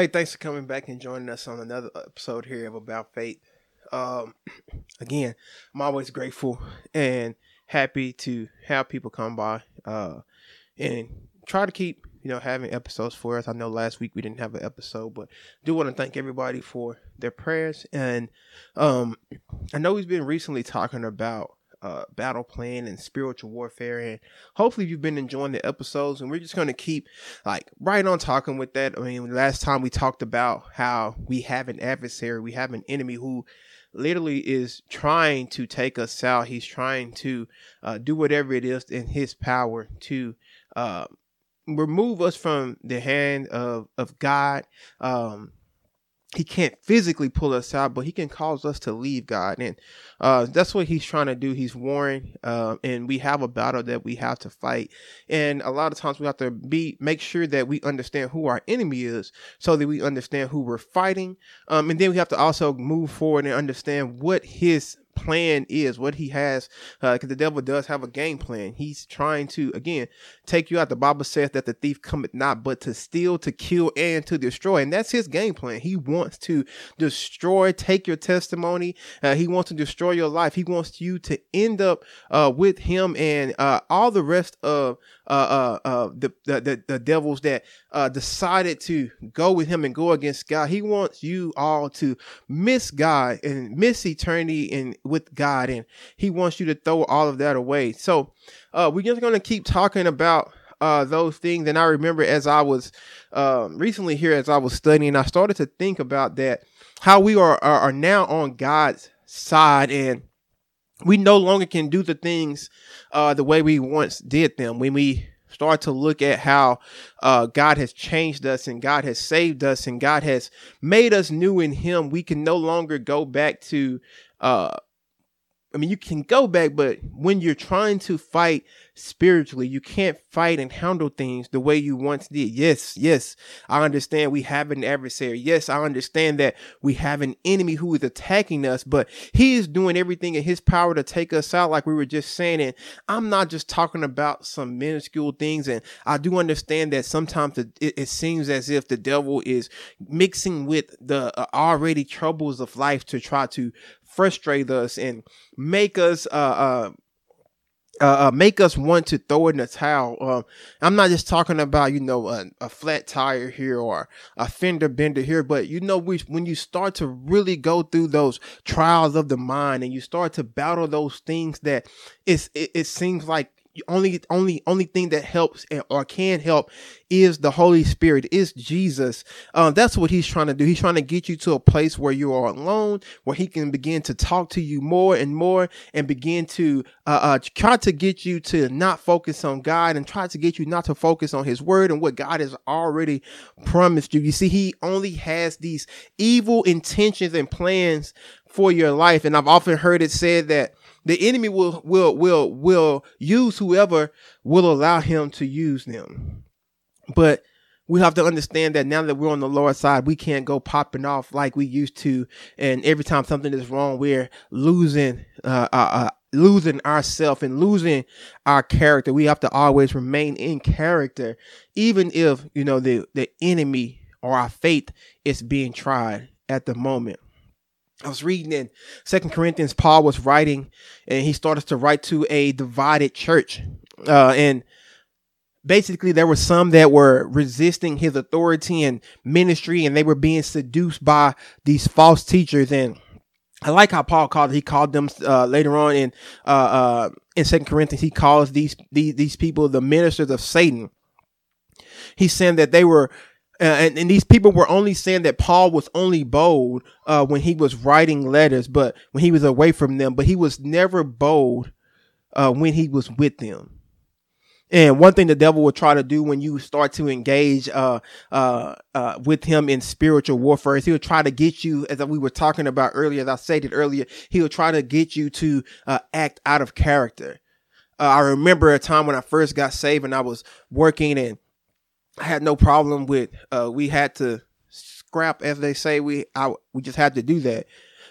Hey, thanks for coming back and joining us on another episode here of About Faith. Um, again, I'm always grateful and happy to have people come by uh, and try to keep you know having episodes for us. I know last week we didn't have an episode, but do want to thank everybody for their prayers and um, I know we've been recently talking about uh, battle plan and spiritual warfare. And hopefully you've been enjoying the episodes. And we're just going to keep like right on talking with that. I mean, last time we talked about how we have an adversary, we have an enemy who literally is trying to take us out. He's trying to uh, do whatever it is in his power to uh, remove us from the hand of, of God. Um, he can't physically pull us out, but he can cause us to leave God. And uh, that's what he's trying to do. He's warring, uh, and we have a battle that we have to fight. And a lot of times we have to be make sure that we understand who our enemy is, so that we understand who we're fighting. Um, and then we have to also move forward and understand what his plan is, what he has, because uh, the devil does have a game plan. He's trying to, again, take you out. The Bible says that the thief cometh not but to steal, to kill, and to destroy. And that's his game plan. He wants to destroy, take your testimony. Uh, he wants to destroy your life. He wants you to end up uh, with him and uh, all the rest of uh, uh, the, the, the devils that decided to go with him and go against God. He wants you all to miss God and miss eternity and with God, and He wants you to throw all of that away. So uh, we're just going to keep talking about uh, those things. And I remember as I was um, recently here, as I was studying, I started to think about that how we are are, are now on God's side and we no longer can do the things uh, the way we once did them. When we start to look at how uh, God has changed us and God has saved us and God has made us new in Him, we can no longer go back to uh, I mean, you can go back, but when you're trying to fight spiritually, you can't fight and handle things the way you once did. Yes, yes, I understand we have an adversary. Yes, I understand that we have an enemy who is attacking us, but he is doing everything in his power to take us out, like we were just saying. And I'm not just talking about some minuscule things. And I do understand that sometimes it, it seems as if the devil is mixing with the uh, already troubles of life to try to frustrate us and make us uh, uh uh, uh, make us want to throw in the towel. Uh, I'm not just talking about you know a, a, flat tire here or a fender bender here, but you know we, when you start to really go through those trials of the mind and you start to battle those things that it's it, it seems like only only only thing that helps or can help is the Holy Spirit, is Jesus. Um, that's what he's trying to do. He's trying to get you to a place where you are alone, where he can begin to talk to you more and more, and begin to uh, uh, try to get you to not focus on God and try to get you not to focus on His Word and what God has already promised you. You see, He only has these evil intentions and plans for your life, and I've often heard it said that the enemy will will will will use whoever will allow him to use them. But we have to understand that now that we're on the Lord's side, we can't go popping off like we used to. And every time something is wrong, we're losing, uh, uh, uh losing ourselves and losing our character. We have to always remain in character, even if you know the the enemy or our faith is being tried at the moment. I was reading in Second Corinthians, Paul was writing, and he started to write to a divided church. Uh, and basically, there were some that were resisting his authority and ministry, and they were being seduced by these false teachers. And I like how Paul called. He called them uh, later on in uh, uh, in Second Corinthians. He calls these, these these people the ministers of Satan. He's saying that they were uh, and, and, these people were only saying that Paul was only bold uh, when he was writing letters, but when he was away from them, but he was never bold uh, when he was with them. And one thing the devil will try to do when you start to engage uh, uh, uh, with him in spiritual warfare is he'll try to get you, as we were talking about earlier, as I stated earlier, he'll try to get you to act out of character. I remember a time when I first got saved and I was working and I had no problem with. Uh, we had to scrap, as they say. We I we just had to do that.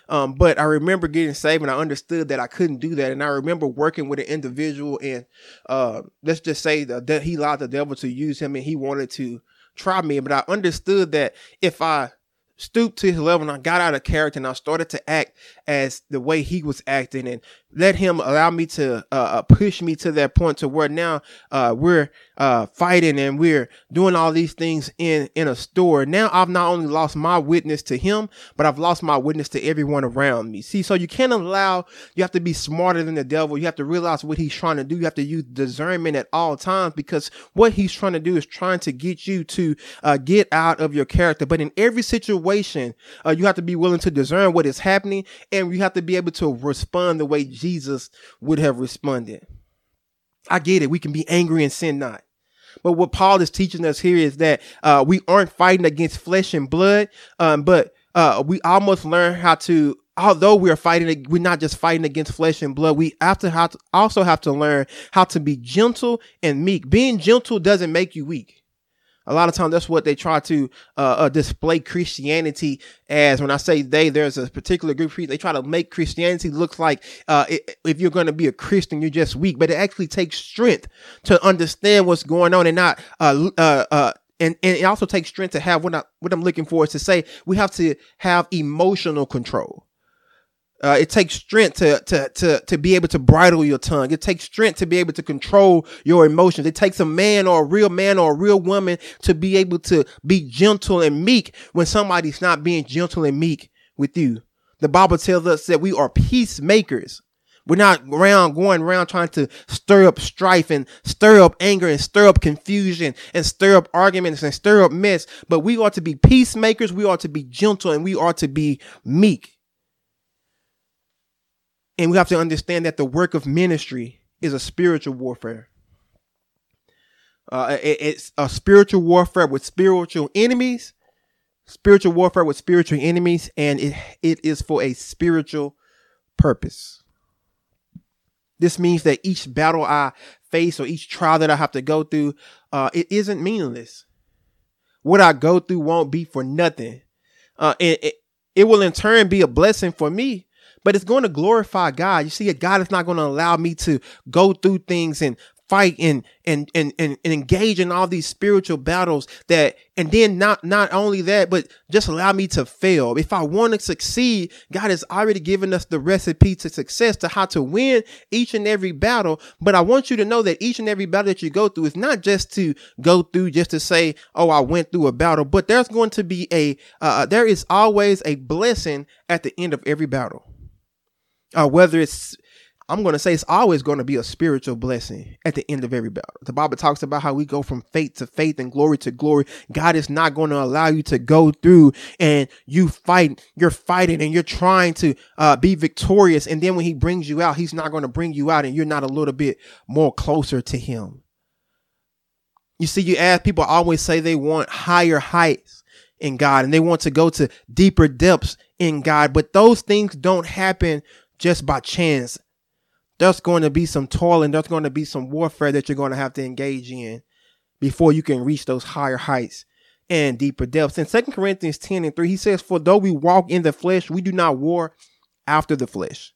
Um, but I remember getting saved and I understood that I couldn't do that. And I remember working with an individual and uh, let's just say that he allowed the devil to use him and he wanted to try me, but I understood that if I stooped to his level and I got out of character and I started to act as the way he was acting and let him allow me to uh, uh, push me to that point to where now uh, we're uh, fighting and we're doing all these things in in a store. Now I've not only lost my witness to him, but I've lost my witness to everyone around me. See, so you can't allow. You have to be smarter than the devil. You have to realize what he's trying to do. You have to use discernment at all times because what he's trying to do is trying to get you to uh, get out of your character. But in every situation, uh, you have to be willing to discern what is happening, and you have to be able to respond the way Jesus would have responded. I get it. We can be angry and sin not. But what Paul is teaching us here is that uh, we aren't fighting against flesh and blood, um, but uh, we almost learn how to. Although we are fighting, we're not just fighting against flesh and blood. We have to, have to also have to learn how to be gentle and meek. Being gentle doesn't make you weak a lot of times that's what they try to uh, uh, display Christianity as. When I say they, there's a particular group. They try to make Christianity look like uh, if you're going to be a Christian, you're just weak. But it actually takes strength to understand what's going on and not uh, uh, uh, and, and it also takes strength to have what I what I'm looking for is to say we have to have emotional control. Uh, it takes strength to, to, to, to be able to bridle your tongue. It takes strength to be able to control your emotions. It takes a man or a real man or a real woman to be able to be gentle and meek when somebody's not being gentle and meek with you. The Bible tells us that we are peacemakers. We're not around going around trying to stir up strife and stir up anger and stir up confusion and stir up arguments and stir up mess. But we ought to be peacemakers. We ought to be gentle and we ought to be meek. And we have to understand that the work of ministry is a spiritual warfare. Uh, it, it's a spiritual warfare with spiritual enemies, spiritual warfare with spiritual enemies, and it, it is for a spiritual purpose. This means that each battle I face or each trial that I have to go through, uh, it isn't meaningless. What I go through won't be for nothing. Uh, it, it, it will in turn be a blessing for me but it's going to glorify God. You see, God is not going to allow me to go through things and fight and, and and and and engage in all these spiritual battles that and then not not only that but just allow me to fail. If i want to succeed god has already given us the recipe to success to how to win each and every battle. But i want you to know that each and every battle that you go through is not just to go through just to say oh i went through a battle but there's going to be a uh, there is always a blessing at the end of every battle uh, whether it's I'm going to say it's always going to be a spiritual blessing at the end of every battle. The Bible talks about how we go from faith to faith and glory to glory. God is not going to allow you to go through and you fight, you're fighting and you're trying to uh, be victorious. And then when he brings you out, he's not going to bring you out and you're not a little bit more closer to him. You see, you ask people always say they want higher heights in God and they want to go to deeper depths in God, but those things don't happen just by chance. There's going to be some toil and there's going to be some warfare that you're going to have to engage in before you can reach those higher heights and deeper depths. In 2 Corinthians 10 and 3, he says, For though we walk in the flesh, we do not war after the flesh.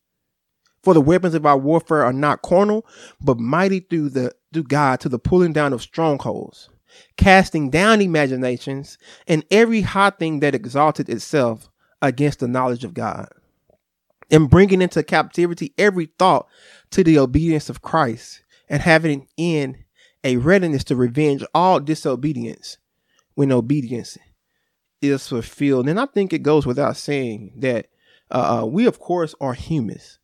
For the weapons of our warfare are not carnal, but mighty through the through God to the pulling down of strongholds, casting down imaginations and every high thing that exalted itself against the knowledge of God and bringing into captivity every thought to the obedience of Christ and having in a readiness to revenge all disobedience when obedience is fulfilled. And I think it goes without saying that uh, uh, we, of course, are humans.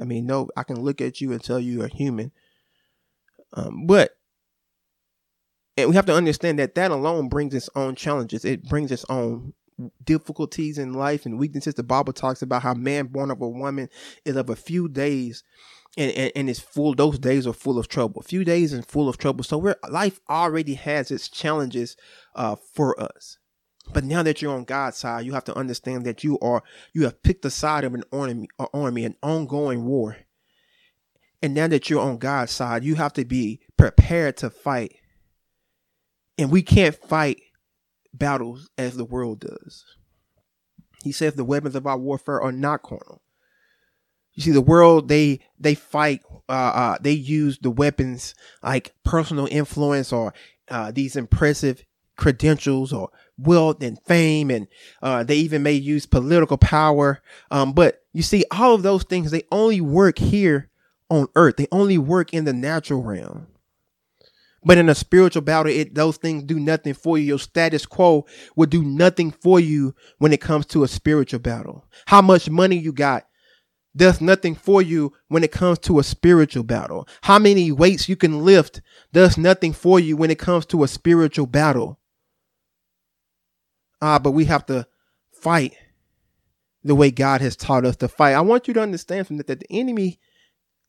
I mean, no, I can look at you and tell you are human. Um, but and we have to understand that that alone brings its own challenges. It brings its own difficulties in life and weaknesses. The Bible talks about how man born of a woman is of a few days and, and, and it's full those days are full of trouble. A few days and full of trouble. So where life already has its challenges uh, for us. But now that you're on God's side, you have to understand that you are you have picked the side of an army, an army, an ongoing war. And now that you're on God's side, you have to be prepared to fight. And we can't fight battles as the world does. He says the weapons of our warfare are not carnal. You see, the world they they fight. Uh, uh, they use the weapons like personal influence or uh, these impressive credentials or wealth and fame, and uh, they even may use political power. Um, but you see, all of those things they only work here on earth. They only work in the natural realm. But in a spiritual battle, it those things do nothing for you. Your status quo will do nothing for you when it comes to a spiritual battle. How much money you got does nothing for you when it comes to a spiritual battle. How many weights you can lift does nothing for you when it comes to a spiritual battle. Ah, but we have to fight the way God has taught us to fight. I want you to understand from that that the enemy,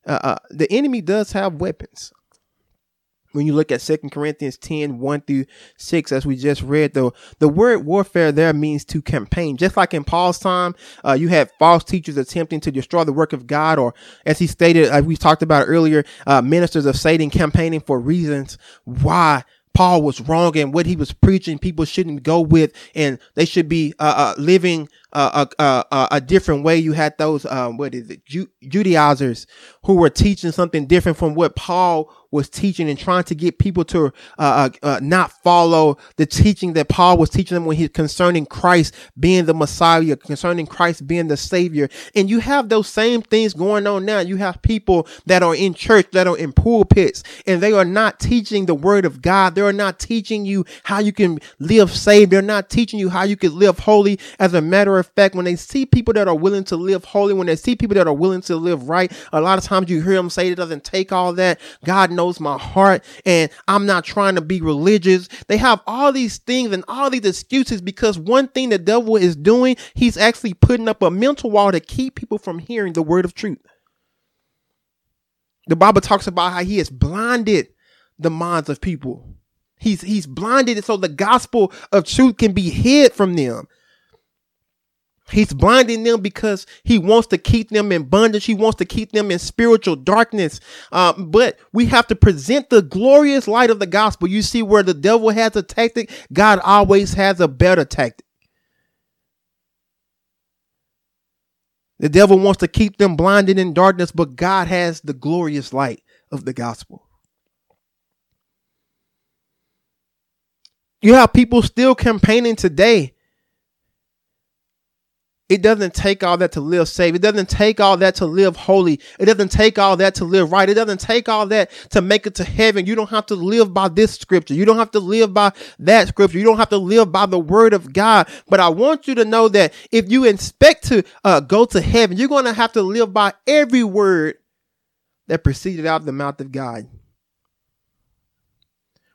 uh, uh, the enemy does have weapons when you look at Second Corinthians 10, 1 through 6, as we just read, though, the word warfare there means to campaign. Just like in Paul's time, uh, you had false teachers attempting to destroy the work of God, or as he stated, as we talked about earlier, uh, ministers of Satan campaigning for reasons why Paul was wrong and what he was preaching people shouldn't go with and they should be uh, uh, living a, a, a, different way. You had those, um, what is it, Ju- Judaizers who were teaching something different from what Paul was teaching and trying to get people to uh, uh, uh, not follow the teaching that Paul was teaching them when he concerning Christ being the Messiah, concerning Christ being the Savior. And you have those same things going on now. You have people that are in church that are in pulpits and they are not teaching the word of God. They are not teaching you how you can live saved. They're not teaching you how you can live holy. As a matter of fact, when they see people that are willing to live holy, when they see people that are willing to live right, a lot of times you hear them say it doesn't take all that. God knows my heart and I'm not trying to be religious. They have all these things and all these excuses because one thing the devil is doing, he's actually putting up a mental wall to keep people from hearing the word of truth. The Bible talks about how he has blinded the minds of people. He's he's blinded so the gospel of truth can be hid from them. He's blinding them because he wants to keep them in bondage. He wants to keep them in spiritual darkness. Um, but we have to present the glorious light of the gospel. You see, where the devil has a tactic, God always has a better tactic. The devil wants to keep them blinded in darkness, but God has the glorious light of the gospel. You have people still campaigning today it doesn't take all that to live safe. It doesn't take all that to live holy. It doesn't take all that to live right. It doesn't take all that to make it to heaven. You don't have to live by this scripture. You don't have to live by that scripture. You don't have to live by the word of God. But I want you to know that if you expect to uh, go to heaven, you're going to have to live by every word that proceeded out of the mouth of God.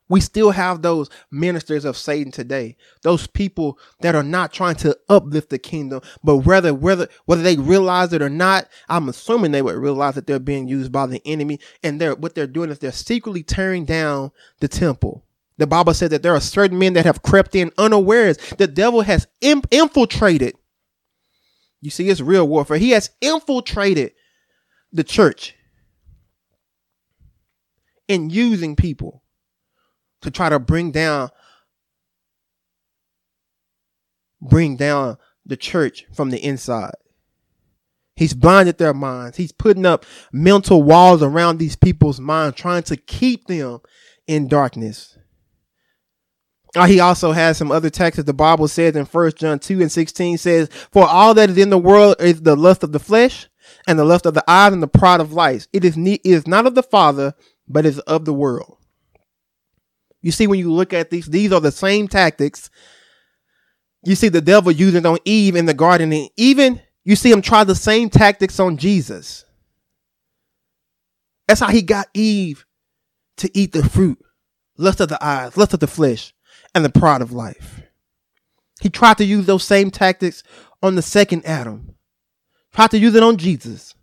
We still have those ministers of Satan today. Those people that are not trying to uplift the kingdom, but whether whether whether they realize it or not, I'm assuming they would realize that they're being used by the enemy, and they're what they're doing is they're secretly tearing down the temple. The Bible said that there are certain men that have crept in unawares. The devil has infiltrated. You see, it's real warfare. He has infiltrated the church in using people to try to bring down bring down the church from the inside. He's blinded their minds. He's putting up mental walls around these people's minds, trying to keep them in darkness. Uh, he also has some other texts. The Bible says in First John 2 and 16 says, For all that is in the world is the lust of the flesh and the lust of the eyes and the pride of life. It is, ne- it is not of the Father, but is of the world. You see, when you look at these, these are the same tactics you see the devil using on Eve in the garden. And even you see him try the same tactics on Jesus. That's how he got Eve to eat the fruit, lust of the eyes, lust of the flesh, and the pride of life. He tried to use those same tactics on the second Adam, tried to use it on Jesus.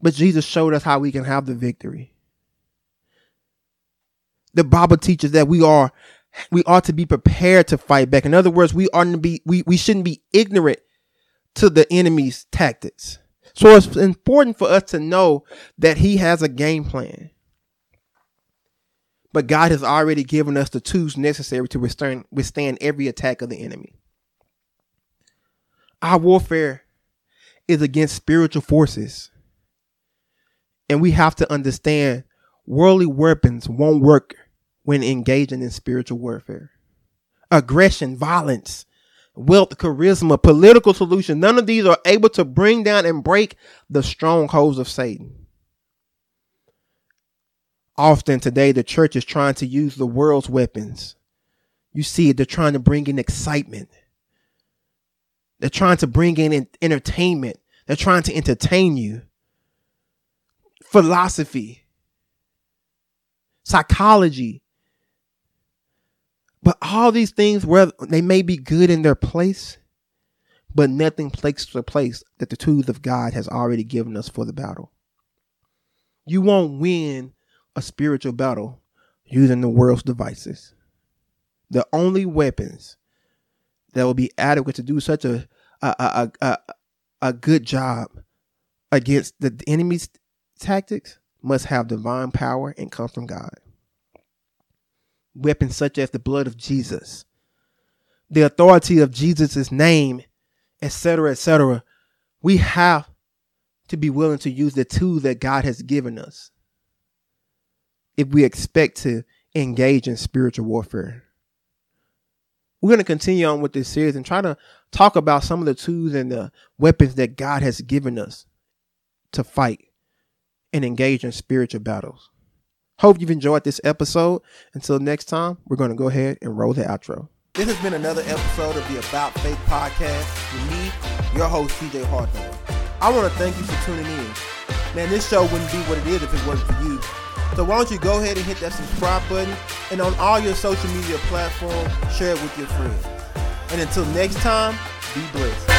But Jesus showed us how we can have the victory the Bible teaches that we are we ought to be prepared to fight back. In other words, we are to be we, we shouldn't be ignorant to the enemy's tactics. So it's important for us to know that he has a game plan. But God has already given us the tools necessary to withstand, withstand every attack of the enemy. Our warfare is against spiritual forces. And we have to understand worldly weapons won't work when engaging in spiritual warfare. Aggression, violence, wealth, charisma, political solution, none of these are able to bring down and break the strongholds of Satan. Often today, the church is trying to use the world's weapons. You see it, they're trying to bring in excitement. They're trying to bring in entertainment. They're trying to entertain you. Philosophy, psychology. But all these things, where they may be good in their place, but nothing takes the place that the tools of God has already given us for the battle. You won't win a spiritual battle using the world's devices. The only weapons that will be adequate to do such a a a, a, a good job against the enemy's tactics must have divine power and come from God. Weapons such as the blood of Jesus, the authority of Jesus' name, etc., etc. We have to be willing to use the tool that God has given us if we expect to engage in spiritual warfare. We're going to continue on with this series and try to talk about some of the tools and the weapons that God has given us to fight and engage in spiritual battles. Hope you've enjoyed this episode. Until next time, we're going to go ahead and roll the outro. This has been another episode of the About Faith podcast with me, your host, TJ Hawthorne. I want to thank you for tuning in. Man, this show wouldn't be what it is if it wasn't for you. So why don't you go ahead and hit that subscribe button and on all your social media platforms, share it with your friends. And until next time, be blessed.